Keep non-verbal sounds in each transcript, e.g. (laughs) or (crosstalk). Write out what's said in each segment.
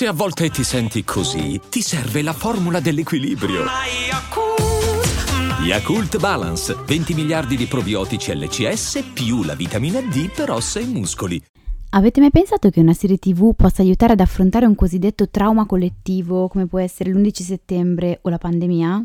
Se a volte ti senti così, ti serve la formula dell'equilibrio. Yakult Balance, 20 miliardi di probiotici LCS più la vitamina D per ossa e muscoli. Avete mai pensato che una serie TV possa aiutare ad affrontare un cosiddetto trauma collettivo come può essere l'11 settembre o la pandemia?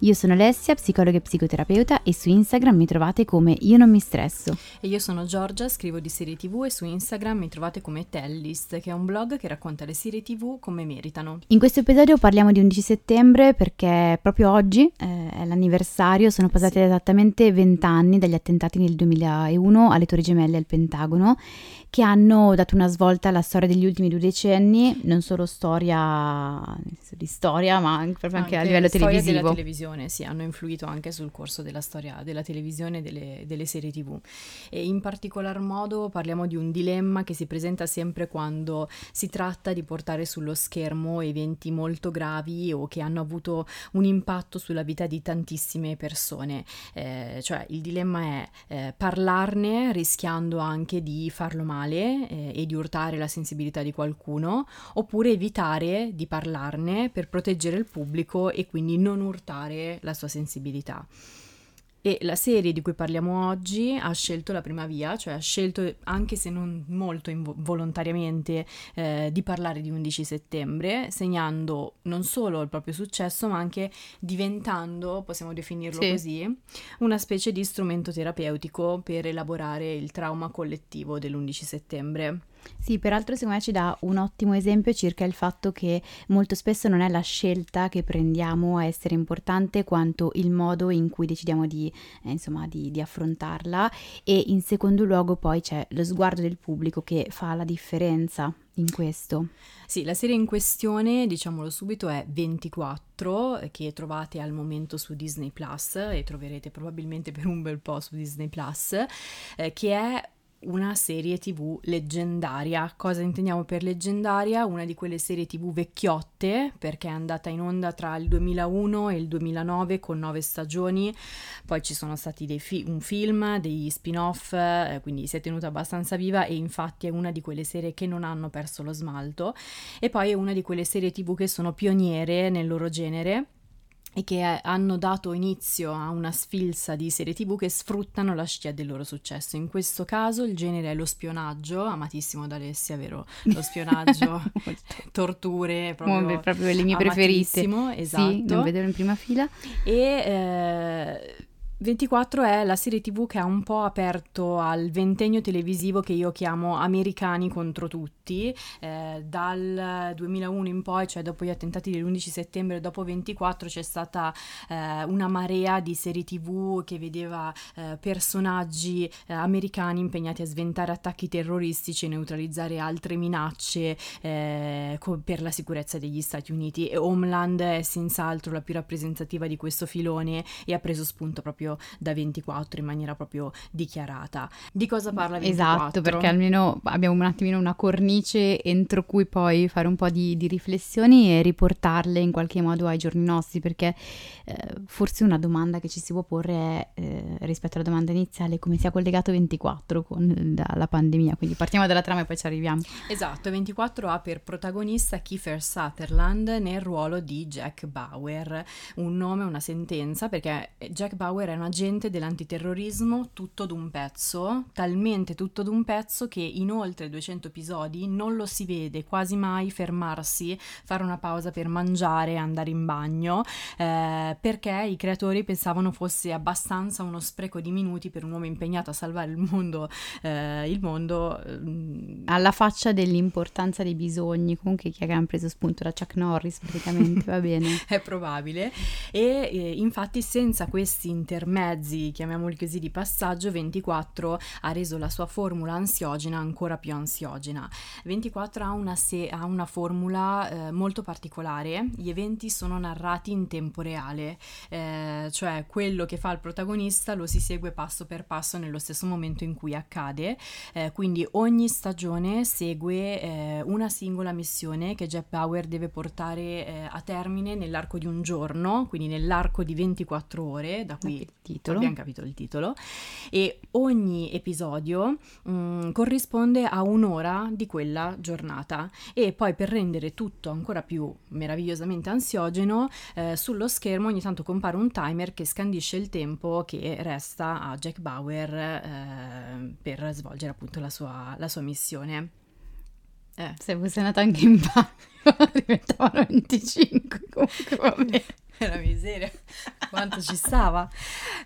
Io sono Alessia, psicologa e psicoterapeuta e su Instagram mi trovate come Io non mi stresso. E io sono Giorgia, scrivo di serie tv e su Instagram mi trovate come Tellist, che è un blog che racconta le serie tv come meritano. In questo episodio parliamo di 11 settembre perché proprio oggi eh, è l'anniversario, sono passati sì. esattamente 20 anni dagli attentati nel 2001 alle Torri Gemelle al Pentagono che hanno dato una svolta alla storia degli ultimi due decenni, non solo storia di storia, ma anche, proprio anche, anche a livello televisivo. Televisione, sì, hanno influito anche sul corso della storia della televisione e delle, delle serie tv. E in particolar modo parliamo di un dilemma che si presenta sempre quando si tratta di portare sullo schermo eventi molto gravi o che hanno avuto un impatto sulla vita di tantissime persone. Eh, cioè il dilemma è eh, parlarne rischiando anche di farlo male eh, e di urtare la sensibilità di qualcuno, oppure evitare di parlarne per proteggere il pubblico e quindi non urtare la sua sensibilità. E la serie di cui parliamo oggi ha scelto la prima via, cioè ha scelto, anche se non molto involontariamente, eh, di parlare di 11 settembre, segnando non solo il proprio successo, ma anche diventando, possiamo definirlo sì. così, una specie di strumento terapeutico per elaborare il trauma collettivo dell'11 settembre. Sì, peraltro secondo me ci dà un ottimo esempio circa il fatto che molto spesso non è la scelta che prendiamo a essere importante quanto il modo in cui decidiamo di, eh, insomma, di, di affrontarla e in secondo luogo poi c'è lo sguardo del pubblico che fa la differenza in questo. Sì, la serie in questione, diciamolo subito, è 24, che trovate al momento su Disney Plus e troverete probabilmente per un bel po' su Disney Plus, eh, che è una serie tv leggendaria. Cosa intendiamo per leggendaria? Una di quelle serie tv vecchiotte, perché è andata in onda tra il 2001 e il 2009 con nove stagioni, poi ci sono stati fi- un film, degli spin-off, eh, quindi si è tenuta abbastanza viva e infatti è una di quelle serie che non hanno perso lo smalto e poi è una di quelle serie tv che sono pioniere nel loro genere e che hanno dato inizio a una sfilza di serie tv che sfruttano la scia del loro successo. In questo caso il genere è lo spionaggio, amatissimo da Alessia, vero? Lo spionaggio, (laughs) torture, proprio, proprio le mie preferite. Esatto. Sì, non vedevo in prima fila. E... Eh, 24 è la serie tv che ha un po' aperto al ventennio televisivo che io chiamo Americani contro tutti, eh, dal 2001 in poi, cioè dopo gli attentati dell'11 settembre, dopo 24 c'è stata eh, una marea di serie tv che vedeva eh, personaggi eh, americani impegnati a sventare attacchi terroristici e neutralizzare altre minacce eh, co- per la sicurezza degli Stati Uniti. E Homeland è senz'altro la più rappresentativa di questo filone e ha preso spunto proprio proprio da 24 in maniera proprio dichiarata. Di cosa parla 24? Esatto, perché almeno abbiamo un attimino una cornice entro cui poi fare un po' di, di riflessioni e riportarle in qualche modo ai giorni nostri, perché eh, forse una domanda che ci si può porre è eh, rispetto alla domanda iniziale come sia collegato 24 con la, la, pandemia, quindi partiamo dalla trama e poi ci arriviamo. Esatto, 24 ha per protagonista Kiefer Sutherland nel ruolo di Jack Bauer, un nome, una sentenza, perché Jack Bauer è un agente dell'antiterrorismo tutto d'un pezzo, talmente tutto d'un pezzo che in oltre 200 episodi non lo si vede quasi mai fermarsi, fare una pausa per mangiare, andare in bagno, eh, perché i creatori pensavano fosse abbastanza uno spreco di minuti per un uomo impegnato a salvare il mondo, eh, il mondo eh, alla faccia dell'importanza dei bisogni, comunque chi ha preso spunto? Da Chuck Norris praticamente, va bene. (laughs) È probabile. E eh, infatti senza questi interventi mezzi, chiamiamoli così, di passaggio, 24 ha reso la sua formula ansiogena ancora più ansiogena. 24 ha una, se- ha una formula eh, molto particolare, gli eventi sono narrati in tempo reale, eh, cioè quello che fa il protagonista lo si segue passo per passo nello stesso momento in cui accade, eh, quindi ogni stagione segue eh, una singola missione che Jeff Bauer deve portare eh, a termine nell'arco di un giorno, quindi nell'arco di 24 ore, da qui titolo. abbiamo capito il titolo, e ogni episodio mh, mm, corrisponde a un'ora di quella giornata e poi per rendere tutto ancora più meravigliosamente ansiogeno, eh, sullo schermo ogni tanto compare un timer che scandisce il tempo che resta a Jack Bauer eh, per svolgere appunto la sua, la sua missione. Eh. Se fosse andata anche in bagno diventavano 25 comunque vabbè. (laughs) la miseria, (laughs) quanto ci stava.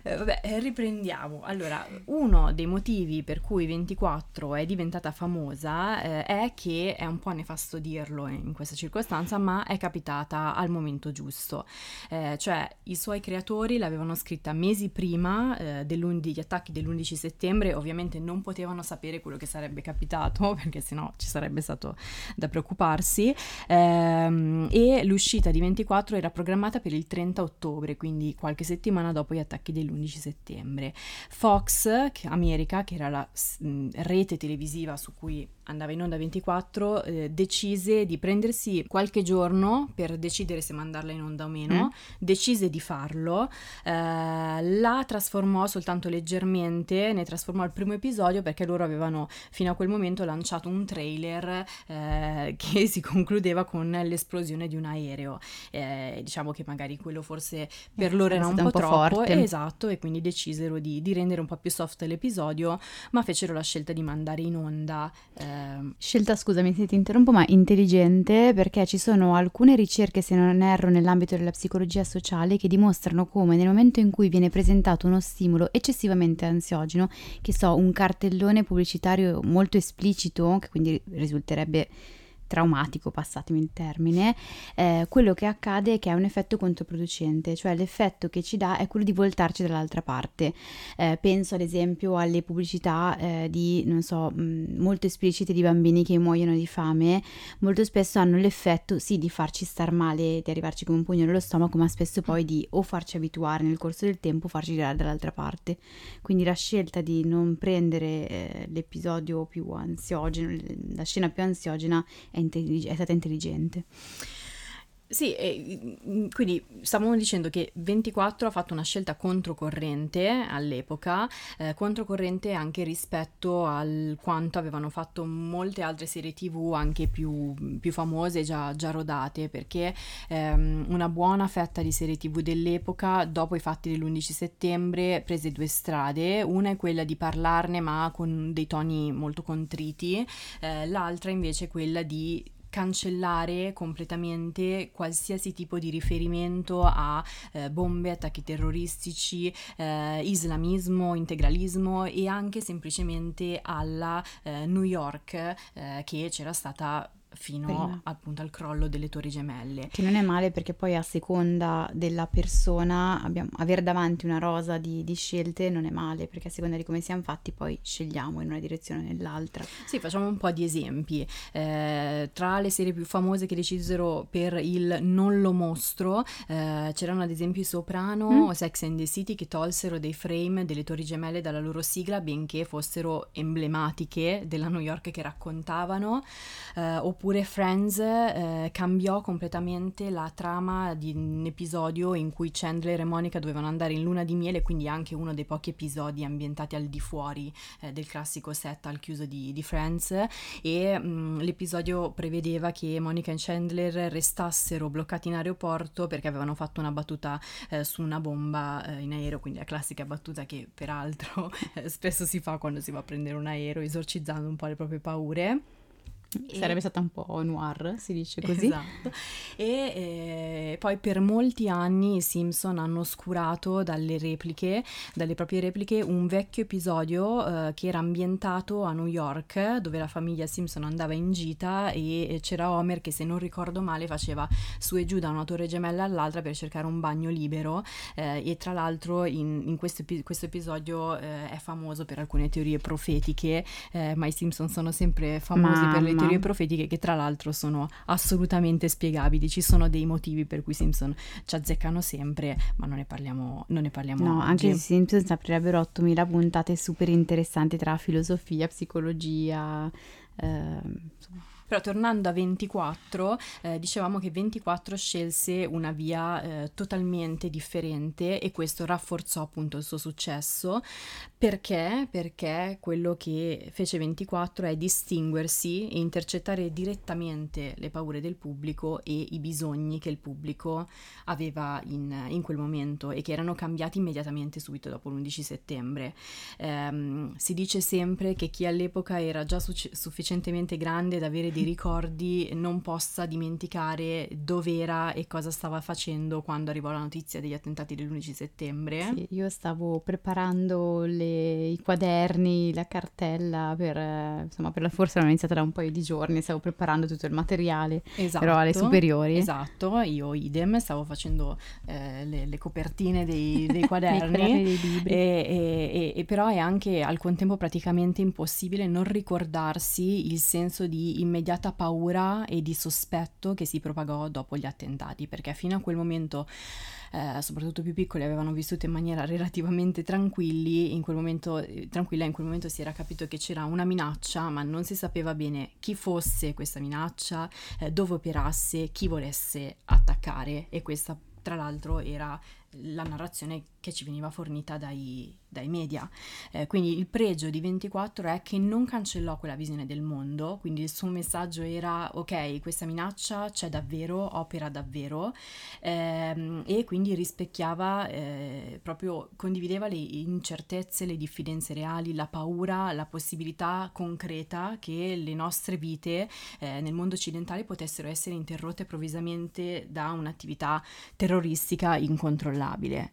Eh, vabbè, eh, riprendiamo. Allora, uno dei motivi per cui 24 è diventata famosa eh, è che è un po' nefasto dirlo in questa circostanza, ma è capitata al momento giusto. Eh, cioè, i suoi creatori l'avevano scritta mesi prima eh, degli attacchi dell'11 settembre, ovviamente non potevano sapere quello che sarebbe capitato, (laughs) perché sennò ci sarebbe stato da preoccuparsi. Ehm, e l'uscita di 24 era programmata per il il 30 ottobre, quindi qualche settimana dopo gli attacchi dell'11 settembre. Fox, America, che era la mh, rete televisiva su cui andava in onda 24, eh, decise di prendersi qualche giorno per decidere se mandarla in onda o meno, mm. decise di farlo, eh, la trasformò soltanto leggermente, ne trasformò il primo episodio perché loro avevano fino a quel momento lanciato un trailer eh, (laughs) che si concludeva con l'esplosione di un aereo. Eh, diciamo che magari quello forse per loro era un po', un po troppo, forte. esatto, e quindi decisero di, di, rendere un po' più soft l'episodio, ma fecero la scelta di mandare in onda eh, Ehm, Scelta, scusami se ti interrompo, ma intelligente perché ci sono alcune ricerche, se non erro, nell'ambito della psicologia sociale che dimostrano come nel momento in cui viene presentato uno stimolo eccessivamente ansiogeno, che so, un cartellone pubblicitario molto esplicito, che quindi risulterebbe traumatico, passatemi il termine, eh, quello che accade è che ha un effetto controproducente, cioè l'effetto che ci dà è quello di voltarci dall'altra parte. Eh, penso ad esempio alle pubblicità eh, di, non so, mh, molto esplicite di bambini che muoiono di fame, molto spesso hanno l'effetto sì di farci star male, di arrivarci come un pugno nello stomaco, ma spesso poi di o farci abituare nel corso del tempo o farci girare dall'altra parte. Quindi la scelta di non prendere eh, l'episodio più ansiogeno, la scena più ansiogena è intellig- è stata intelligente. Sì, e, mm, quindi stavamo dicendo che 24 ha fatto una scelta controcorrente all'epoca, eh, controcorrente anche rispetto al quanto avevano fatto molte altre serie tv anche più, più famose, già, già, rodate, perché ehm, una buona fetta di serie tv dell'epoca, dopo i fatti dell'11 settembre, prese due strade, una è quella di parlarne ma con dei toni molto contriti, eh, l'altra invece è quella di cancellare completamente qualsiasi tipo di riferimento a eh, bombe, attacchi terroristici, eh, islamismo, integralismo e anche semplicemente alla eh, New York eh, che c'era stata fino Prima. appunto al crollo delle torri gemelle. Che non è male perché poi a seconda della persona abbiamo, avere davanti una rosa di, di, scelte non è male perché a seconda di come siamo fatti poi scegliamo in una direzione o nell'altra. Sì, facciamo un po' di esempi. Eh, tra le serie più famose che decisero per il non lo mostro eh, c'erano ad esempio i Soprano mm. o Sex and the City che tolsero dei frame delle torri gemelle dalla loro sigla benché fossero emblematiche della New York che raccontavano eh, Oppure Friends eh, cambiò completamente la trama di un episodio in cui Chandler e Monica dovevano andare in luna di miele, quindi anche uno dei pochi episodi ambientati al di fuori eh, del classico set al chiuso di, di Friends. E mh, mm, l'episodio prevedeva che Monica e Chandler restassero bloccati in aeroporto perché avevano fatto una battuta eh, su una bomba eh, in aereo, quindi la classica battuta che peraltro (laughs) spesso si fa quando si va a prendere un aereo, esorcizzando un po' le proprie paure. E... Sarebbe stata un po' noir, si dice così. Esatto. E eh, poi per molti anni i Simpson hanno oscurato dalle repliche, dalle proprie repliche, un vecchio episodio eh, che era ambientato a New York, dove la famiglia Simpson andava in gita e c'era Homer che se non ricordo male faceva su e giù da una torre gemella all'altra per cercare un bagno libero eh, e tra l'altro in, in questo, questo, episodio eh, è famoso per alcune teorie profetiche, eh, ma i Simpson sono sempre famosi Mamma. per le teorie profetiche che tra l'altro sono assolutamente spiegabili. Ci sono dei motivi per cui i Simpson ci azzeccano sempre, ma non ne parliamo, non ne parliamo no, oggi. anche i Simpson aprirebbero 8000 puntate super interessanti tra filosofia, psicologia, eh, insomma però tornando a 24, eh, dicevamo che 24 scelse una via eh, totalmente differente e questo rafforzò appunto il suo successo. Perché? Perché quello che fece 24 è distinguersi e intercettare direttamente le paure del pubblico e i bisogni che il pubblico aveva in, in quel momento e che erano cambiati immediatamente subito dopo l'11 settembre. Eh, si dice sempre che chi all'epoca era già su- sufficientemente grande da avere dei di ricordi non possa dimenticare dov'era e cosa stava facendo quando arrivò la notizia degli attentati dell'11 settembre. Sì, io stavo preparando le, i quaderni, la cartella per, insomma, per la forse l'ho iniziata da un paio di giorni, stavo preparando tutto il materiale, esatto, però alle superiori. Esatto, io idem, stavo facendo eh, le, le, copertine dei, (laughs) dei quaderni, dei libri. E, e, e, però è anche al contempo praticamente impossibile non ricordarsi il senso di immediatamente immediata paura e di sospetto che si propagò dopo gli attentati, perché fino a quel momento eh, soprattutto più piccoli, avevano vissuto in maniera relativamente tranquilli, in quel momento, eh, tranquilla, in quel momento si era capito che c'era una minaccia, ma non si sapeva bene chi fosse questa minaccia, eh, dove operasse, chi volesse attaccare e questa tra l'altro era la narrazione che ci veniva fornita dai, dai media. Eh, quindi il pregio di 24 è che non cancellò quella visione del mondo, quindi il suo messaggio era ok, questa minaccia c'è davvero, opera davvero ehm, e quindi rispecchiava eh, proprio, condivideva le incertezze, le diffidenze reali, la paura, la possibilità concreta che le nostre vite eh, nel mondo occidentale potessero essere interrotte provvisamente da un'attività terroristica incontrollabile.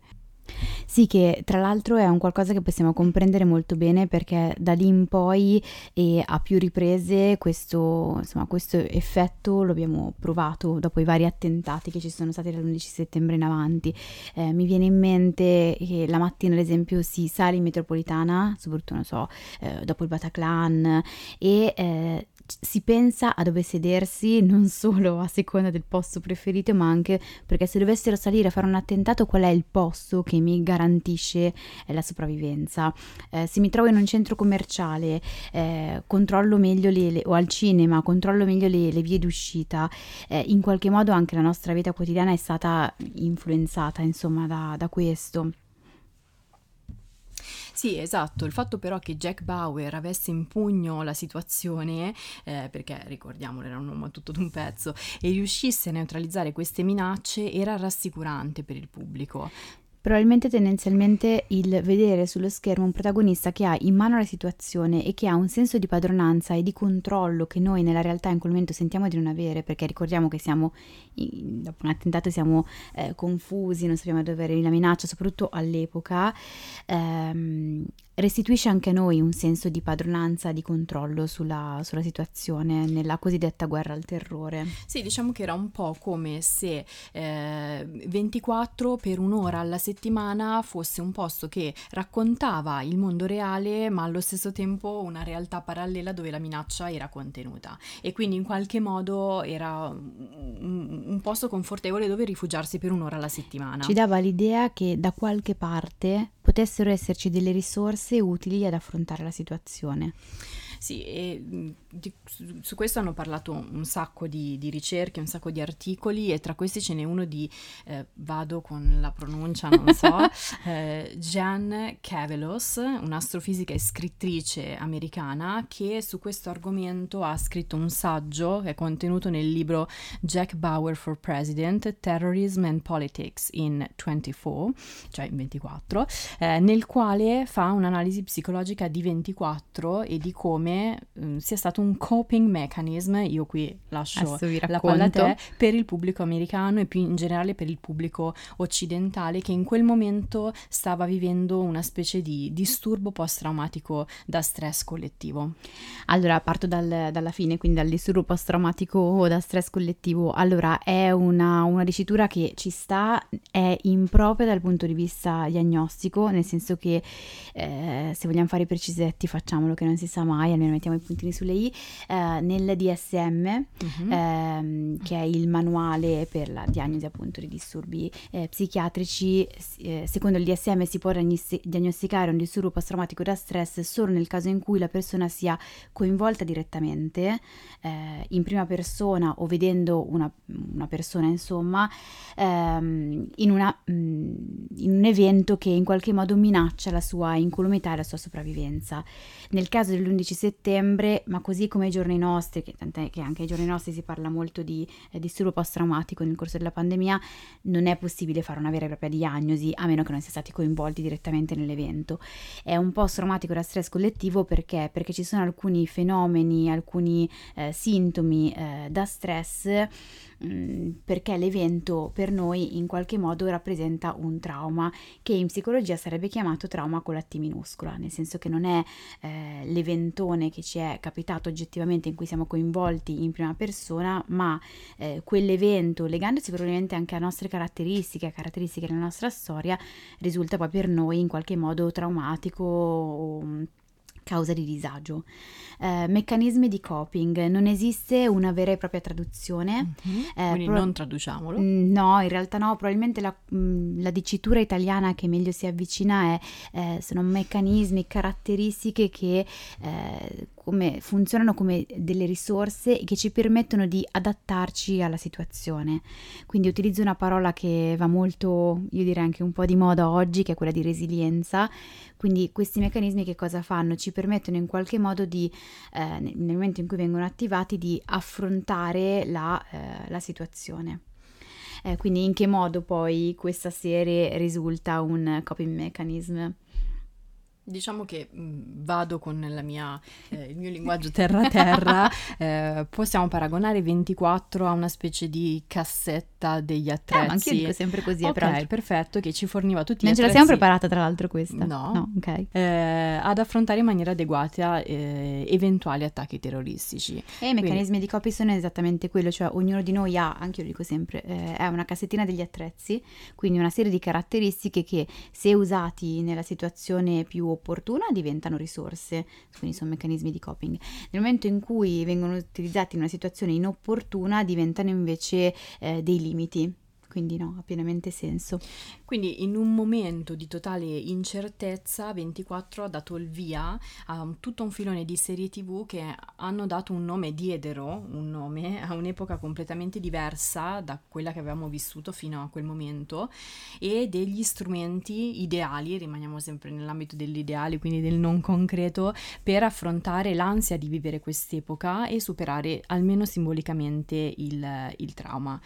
Sì, che tra l'altro è un qualcosa che possiamo comprendere molto bene perché da lì in poi e a più riprese questo, insomma, questo effetto lo abbiamo provato dopo i vari attentati che ci sono stati dall'11 settembre in avanti. Eh, mi viene in mente che la mattina ad esempio si sale in metropolitana, soprattutto non so, eh, dopo il Bataclan e eh, si pensa a dove sedersi non solo a seconda del posto preferito, ma anche perché se dovessero salire a fare un attentato, qual è il posto che mi garantisce eh, la sopravvivenza? Eh, se mi trovo in un centro commerciale, eh, controllo meglio le, le, o al cinema, controllo meglio le, le vie d'uscita, eh, in qualche modo anche la nostra vita quotidiana è stata influenzata, insomma, da, da questo. Sì, esatto. Il fatto però che Jack Bauer avesse in pugno la situazione, eh, perché ricordiamolo, era un uomo tutto d'un pezzo, e riuscisse a neutralizzare queste minacce era rassicurante per il pubblico. Probabilmente tendenzialmente il vedere sullo schermo un protagonista che ha in mano la situazione e che ha un senso di padronanza e di controllo che noi nella realtà in quel momento sentiamo di non avere, perché ricordiamo che siamo, dopo un attentato siamo eh, confusi, non sappiamo dove arrivi la minaccia, soprattutto all'epoca, ehm, restituisce anche a noi un senso di padronanza, di controllo sulla, sulla, situazione nella cosiddetta guerra al terrore. Sì, diciamo che era un po' come se eh, 24 per un'ora alla settimana fosse un posto che raccontava il mondo reale, ma allo stesso tempo una realtà parallela dove la minaccia era contenuta. E quindi in qualche modo era un, un posto confortevole dove rifugiarsi per un'ora alla settimana. Ci dava l'idea che da qualche parte potessero esserci delle risorse utili ad affrontare la situazione. Sì, e di, su questo hanno parlato un sacco di, di, ricerche, un sacco di articoli e tra questi ce n'è uno di, eh, vado con la pronuncia, non so, (laughs) eh, Jan Cavelos, un'astrofisica e scrittrice americana che su questo argomento ha scritto un saggio che è contenuto nel libro Jack Bauer for President, Terrorism and Politics in 24, cioè in 24, eh, nel quale fa un'analisi psicologica di 24 e di come mh, sia stato creato un coping mechanism, io qui lascio la palla a te, per il pubblico americano e più in generale per il pubblico occidentale che in quel momento stava vivendo una specie di disturbo post-traumatico da stress collettivo. Allora, parto dal, dalla fine, quindi dal disturbo post-traumatico o da stress collettivo. Allora, è una, una dicitura che ci sta, è impropria dal punto di vista diagnostico, nel senso che eh, se vogliamo fare i precisetti facciamolo che non si sa mai, almeno mettiamo i puntini sulle i, eh, nel DSM, uh-huh. ehm, che è il manuale per la diagnosi appunto di disturbi eh, psichiatrici, eh, secondo il DSM si può diagnosticare un disturbo post-traumatico da stress solo nel caso in cui la persona sia coinvolta direttamente eh, in prima persona o vedendo una, una persona insomma ehm, in, una, mh, mm, in un evento che in qualche modo minaccia la sua incolumità e la sua sopravvivenza. Nel caso dell'11 settembre, ma così come ai giorni nostri, che, tant'è che anche ai giorni nostri si parla molto di eh, disturbo post-traumatico nel corso della pandemia, non è possibile fare una vera e propria diagnosi a meno che non sia stati coinvolti direttamente nell'evento. È un post-traumatico da stress collettivo perché? Perché ci sono alcuni fenomeni, alcuni eh, sintomi eh, da stress Mm, perché l'evento per noi in qualche modo rappresenta un trauma che in psicologia sarebbe chiamato trauma con la T minuscola, nel senso che non è eh, l'eventone che ci è capitato oggettivamente in cui siamo coinvolti in prima persona, ma eh, quell'evento, legandosi probabilmente anche a nostre caratteristiche, a caratteristiche della nostra storia, risulta poi per noi in qualche modo traumatico o causa di disagio. Eh, meccanismi di coping, non esiste una vera e propria traduzione. Mm-hmm. Eh, Quindi pro- non traduciamolo. Mm, no, in realtà no, probabilmente la, mm, la dicitura italiana che meglio si avvicina è, eh, sono meccanismi, caratteristiche che eh, come, funzionano come delle risorse che ci permettono di adattarci alla situazione. Quindi utilizzo una parola che va molto, io direi anche un po' di moda oggi, che è quella di resilienza. Quindi questi meccanismi che cosa fanno? Ci permettono in qualche modo di, eh, nel momento in cui vengono attivati, di affrontare la, eh, la situazione. Eh, quindi in che modo poi questa serie risulta un coping mechanism? Diciamo che mh, mm, vado con mia, eh, il mio linguaggio (laughs) terra-terra, (laughs) eh, possiamo paragonare 24 a una specie di cassetta degli attrezzi. Eh, anche io dico sempre così, Ok, perfetto, che ci forniva tutti non gli attrezzi. Non ce la siamo preparata tra l'altro questa? No. no ok. Eh, ad affrontare in maniera adeguata eh, eventuali attacchi terroristici. E i meccanismi Quindi... di copy sono esattamente quello, cioè ognuno di noi ha, anche io lo dico sempre, eh, è una cassettina degli attrezzi, quindi una serie di caratteristiche che se usati nella situazione più opportuna diventano risorse, quindi sono meccanismi di coping. Nel momento in cui vengono utilizzati in una situazione inopportuna diventano invece eh, dei limiti quindi no, ha pienamente senso. Quindi in un momento di totale incertezza 24 ha dato il via a tutto un filone di serie tv che hanno dato un nome, diedero un nome a un'epoca completamente diversa da quella che avevamo vissuto fino a quel momento e degli strumenti ideali, rimaniamo sempre nell'ambito dell'ideale, quindi del non concreto, per affrontare l'ansia di vivere quest'epoca e superare almeno simbolicamente il, il trauma.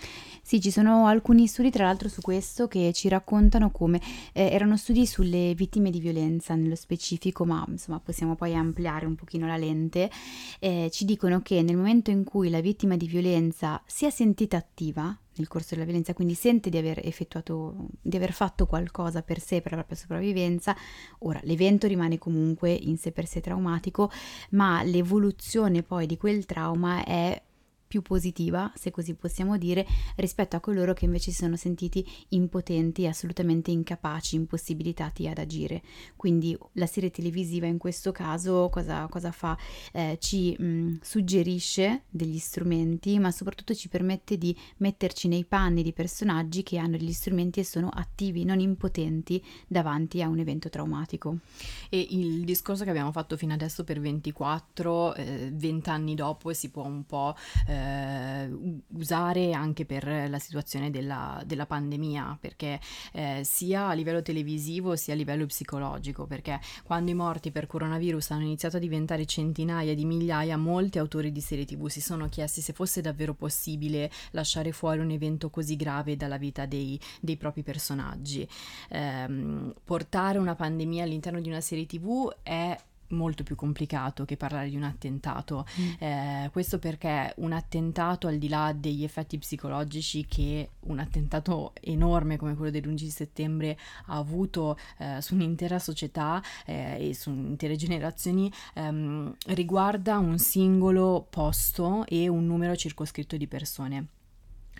Sì, ci sono alcuni alcuni studi tra l'altro su questo che ci raccontano come eh, erano studi sulle vittime di violenza nello specifico, ma insomma possiamo poi ampliare un pochino la lente, eh, ci dicono che nel momento in cui la vittima di violenza si è sentita attiva nel corso della violenza, quindi sente di aver effettuato, di aver fatto qualcosa per sé, per la propria sopravvivenza, ora l'evento rimane comunque in sé per sé traumatico, ma l'evoluzione poi di quel trauma è più positiva, se così possiamo dire, rispetto a coloro che invece si sono sentiti impotenti, assolutamente incapaci, impossibilitati ad agire. Quindi la serie televisiva in questo caso cosa, cosa fa? Eh, ci mh, mm, suggerisce degli strumenti, ma soprattutto ci permette di metterci nei panni di personaggi che hanno degli strumenti e sono attivi, non impotenti davanti a un evento traumatico. E il discorso che abbiamo fatto fino adesso per 24, eh, 20 anni dopo si può un po' eh, eh, usare anche per la situazione della, della pandemia, perché eh, sia a livello televisivo sia a livello psicologico, perché quando i morti per coronavirus hanno iniziato a diventare centinaia di migliaia, molti autori di serie tv si sono chiesti se fosse davvero possibile lasciare fuori un evento così grave dalla vita dei, dei propri personaggi. Eh, portare una pandemia all'interno di una serie tv è molto più complicato che parlare di un attentato. Mm. Eh, questo perché un attentato, al di là degli effetti psicologici che un attentato enorme come quello dell'11 settembre ha avuto eh, su un'intera società eh, e su intere generazioni, ehm, riguarda un singolo posto e un numero circoscritto di persone.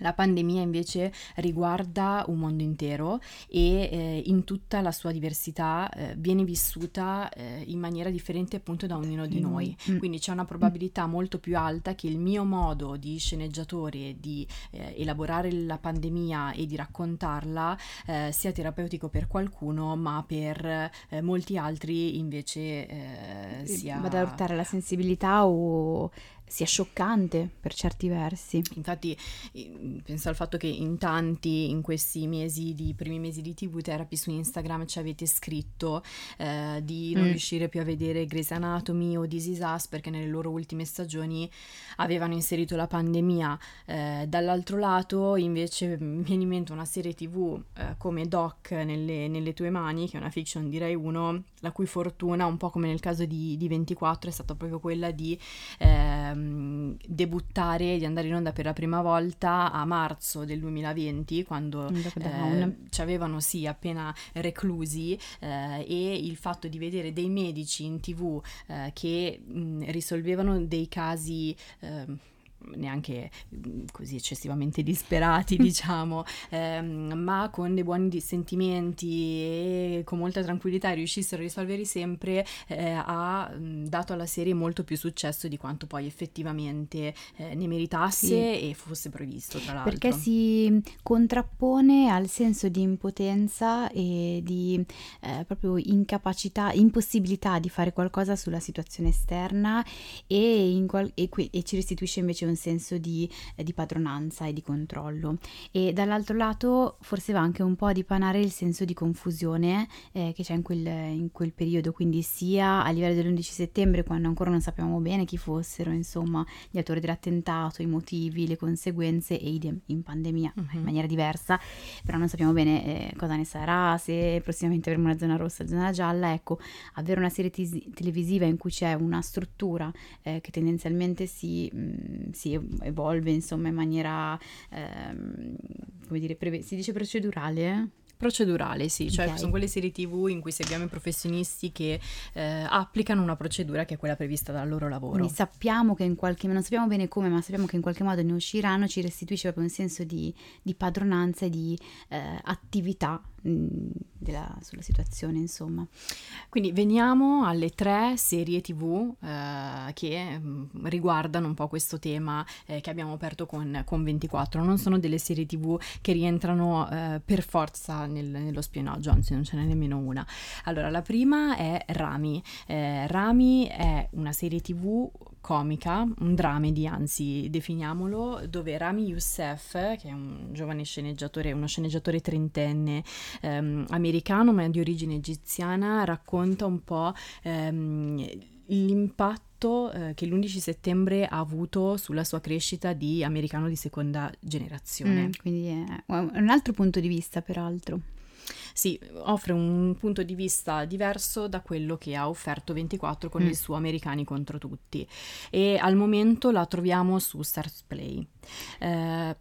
La pandemia invece riguarda un mondo intero e eh, in tutta la sua diversità eh, viene vissuta eh, in maniera differente appunto da ognuno di noi. Mm. Quindi c'è una probabilità molto più alta che il mio modo di sceneggiatore di eh, elaborare la pandemia e di raccontarla eh, sia terapeutico per qualcuno, ma per eh, molti altri invece sia... Vado ad urtare la sensibilità o sia scioccante per certi versi. Infatti penso al fatto che in tanti in questi mesi di primi mesi di TV Therapy su Instagram ci avete scritto eh, di non mm. riuscire più a vedere Grey's Anatomy o This Is Us perché nelle loro ultime stagioni avevano inserito la pandemia. Eh, dall'altro lato invece mi viene in mente una serie TV eh, come Doc nelle, nelle, tue mani, che è una fiction direi uno, la cui fortuna, un po' come nel caso di, di 24, è stata proprio quella di debuttare, di andare in onda per la prima volta a marzo del 2020, quando eh, ci avevano sì appena reclusi eh, e il fatto di vedere dei medici in tv eh, che mh, risolvevano dei casi ehm, neanche mm, così eccessivamente disperati, (laughs) diciamo, ehm, ma con dei buoni sentimenti e con molta tranquillità riuscissero a risolverli sempre, eh, ha mm, dato alla serie molto più successo di quanto poi effettivamente eh, ne meritasse sì. e fosse previsto, tra l'altro. Perché si contrappone al senso di impotenza e di eh, proprio incapacità, impossibilità di fare qualcosa sulla situazione esterna e, qual- e, qui- e ci restituisce invece un un senso di, eh, di, padronanza e di controllo. E dall'altro lato forse va anche un po' a dipanare il senso di confusione eh, che c'è in quel, in quel, periodo, quindi sia a livello dell'11 settembre quando ancora non sappiamo bene chi fossero, insomma, gli autori dell'attentato, i motivi, le conseguenze e idem in pandemia uh-huh. in maniera diversa, però non sappiamo bene eh, cosa ne sarà, se prossimamente avremo una zona rossa, zona gialla, ecco, avere una serie t- televisiva in cui c'è una struttura eh, che tendenzialmente si, mh, mm, si evolve insomma in maniera, ehm, come dire, preve- si dice procedurale? Procedurale, sì, cioè okay. sono quelle serie tv in cui seguiamo i professionisti che eh, applicano una procedura che è quella prevista dal loro lavoro. Quindi sappiamo che in qualche modo, non sappiamo bene come, ma sappiamo che in qualche modo ne usciranno, ci restituisce proprio un senso di, di padronanza e di eh, attività della, sulla situazione, insomma. Quindi veniamo alle tre serie tv eh, che mh, riguardano un po' questo tema eh, che abbiamo aperto con, con, 24. Non sono delle serie tv che rientrano eh, per forza nel, nello spionaggio, anzi non ce n'è nemmeno una. Allora, la prima è Rami. Eh, Rami è una serie tv comica, un dramedy anzi definiamolo, dove Rami Youssef, che è un giovane sceneggiatore, uno sceneggiatore trentenne ehm, americano ma di origine egiziana, racconta un po' ehm, l'impatto eh, che l'11 settembre ha avuto sulla sua crescita di americano di seconda generazione. Mm, quindi è un altro punto di vista, peraltro. Sì, offre un punto di vista diverso da quello che ha offerto 24 con mm. il suo Americani contro tutti e al momento la troviamo su Stars Play. Eh,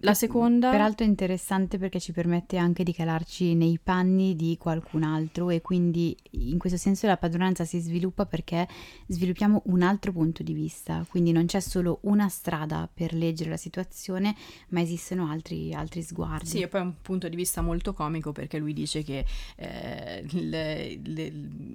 la seconda... Peraltro è interessante perché ci permette anche di calarci nei panni di qualcun altro e quindi in questo senso la padronanza si sviluppa perché sviluppiamo un altro punto di vista, quindi non c'è solo una strada per leggere la situazione, ma esistono altri, altri sguardi. Sì, e poi è un punto di vista molto comico perché lui dice che eh, le, le,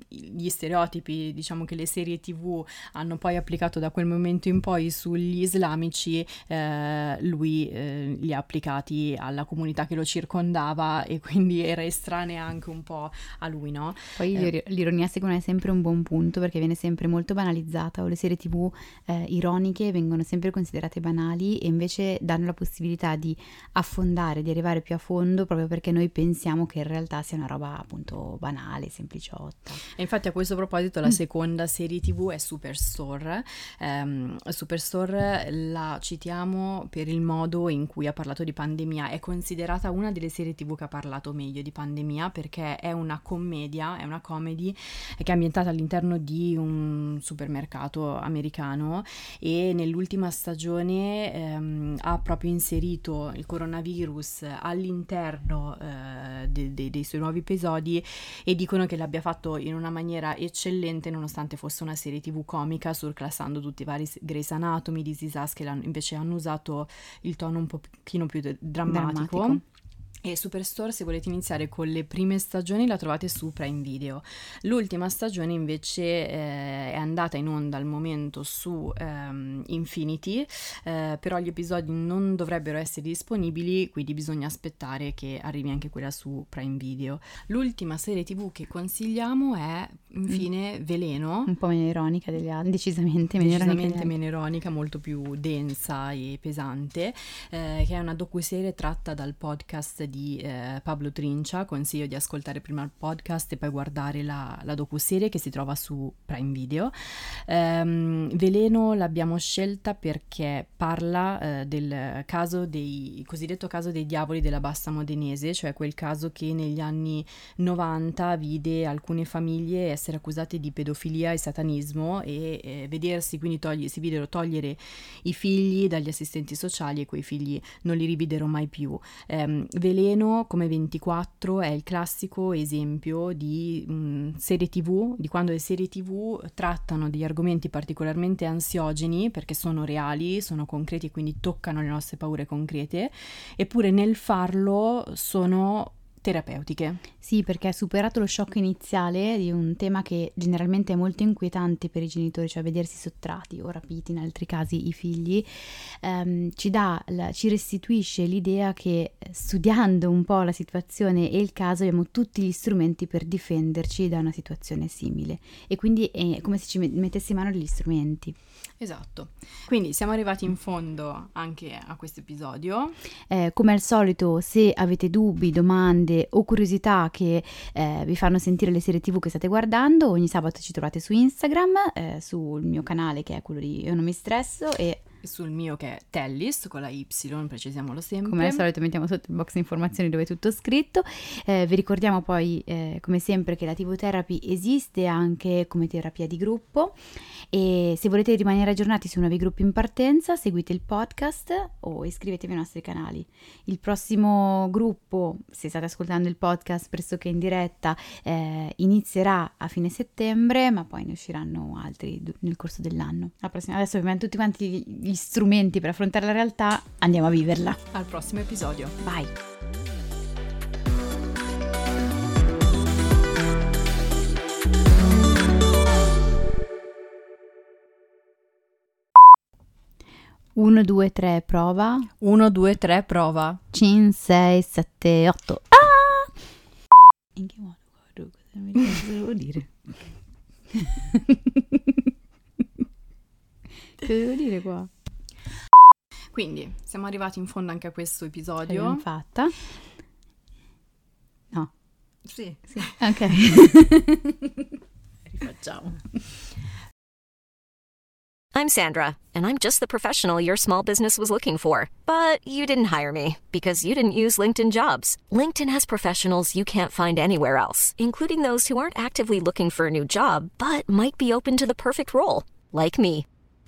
gli stereotipi, diciamo che le serie tv hanno poi applicato da quel momento in poi sugli islamici, eh, lui eh, li ha applicati alla comunità che lo circondava e quindi era estranea anche un po' a lui, no? Poi eh. l'ironia secondo me è sempre un buon punto perché viene sempre molto banalizzata o le serie tv eh, ironiche vengono sempre considerate banali e invece danno la possibilità di affondare, di arrivare più a fondo proprio perché noi pensiamo che in realtà sia una roba appunto banale, sempliciotta. E infatti a questo proposito la mm. seconda serie tv è Superstore. Um, Superstore la citiamo per il modo in cui cui ha parlato di pandemia, è considerata una delle serie tv che ha parlato meglio di pandemia perché è una commedia, è una comedy che è ambientata all'interno di un supermercato americano e nell'ultima stagione ehm, ha proprio inserito il coronavirus all'interno eh, de- de- dei suoi nuovi episodi e dicono che l'abbia fatto in una maniera eccellente nonostante fosse una serie tv comica surclassando tutti i vari Grey's Anatomy, This Is Us che invece hanno usato il tono un pochino più drammatico. drammatico. E Superstore, se volete iniziare con le prime stagioni, la trovate su Prime Video. L'ultima stagione invece eh, è andata in onda al momento su ehm, Infinity, eh, però gli episodi non dovrebbero essere disponibili, quindi bisogna aspettare che arrivi anche quella su Prime Video. L'ultima serie TV che consigliamo è infine mm. Veleno. Un po' meno ironica degli altri, decisamente meno decisamente ironica. meno ironica, molto più densa e pesante, eh, che è una docuserie tratta dal podcast di eh, Pablo Trincia, consiglio di ascoltare prima il podcast e poi guardare la, la docuserie che si trova su Prime Video. Um, Veleno l'abbiamo scelta perché parla eh, del caso dei, cosiddetto caso dei diavoli della bassa modenese, cioè quel caso che negli anni 90 vide alcune famiglie essere accusate di pedofilia e satanismo e eh, vedersi, quindi togli, si videro togliere i figli dagli assistenti sociali e quei figli non li rividero mai più. Um, Veleno, come 24, è il classico esempio di um, serie tv, di quando le serie tv trattano degli argomenti particolarmente ansiogeni perché sono reali, sono concreti e quindi toccano le nostre paure concrete, eppure nel farlo sono terapeutiche. Sì, perché superato lo shock iniziale di un tema che generalmente è molto inquietante per i genitori, cioè vedersi sottratti o rapiti in altri casi i figli, ehm, ci, dà, la, ci restituisce l'idea che eh, studiando un po' la situazione e il caso abbiamo tutti gli strumenti per difenderci da una situazione simile e quindi è come se ci mettessimo in mano degli strumenti. Esatto. Quindi siamo arrivati in fondo anche a questo episodio. Eh, come al solito, se avete dubbi, domande o curiosità che eh, vi fanno sentire le serie TV che state guardando, ogni sabato ci trovate su Instagram, eh, sul mio canale che è quello di Io non mi stresso e sul mio che è Tellis con la Y, precisiamolo sempre. Come al solito mettiamo sotto il box informazioni dove è tutto scritto. Eh, vi ricordiamo poi, eh, come sempre, che la TV Therapy esiste anche come terapia di gruppo e se volete rimanere aggiornati su nuovi gruppi in partenza, seguite il podcast o iscrivetevi ai nostri canali. Il prossimo gruppo, se state ascoltando il podcast pressoché in diretta, eh, inizierà a fine settembre, ma poi ne usciranno altri nel corso dell'anno. Adesso abbiamo tutti quanti gli gli strumenti per affrontare la realtà, andiamo a viverla. Al prossimo episodio. Vai. Uno, due, tre, prova. Uno, due, tre, prova. Cin, sei, sette, otto. Ah! In che modo? Cosa devo dire? (laughs) che devo dire qua? Quindi siamo arrivati in fondo anche a questo episodio. L'abbiamo fatta. No. Sì. sì. (laughs) Ok. Rifacciamo. I'm Sandra, and I'm just the professional your small business was looking for. But you didn't hire me because you didn't use LinkedIn jobs. LinkedIn has professionals you can't find anywhere else, including those who aren't actively looking for a new job but might be open to the perfect role, like me.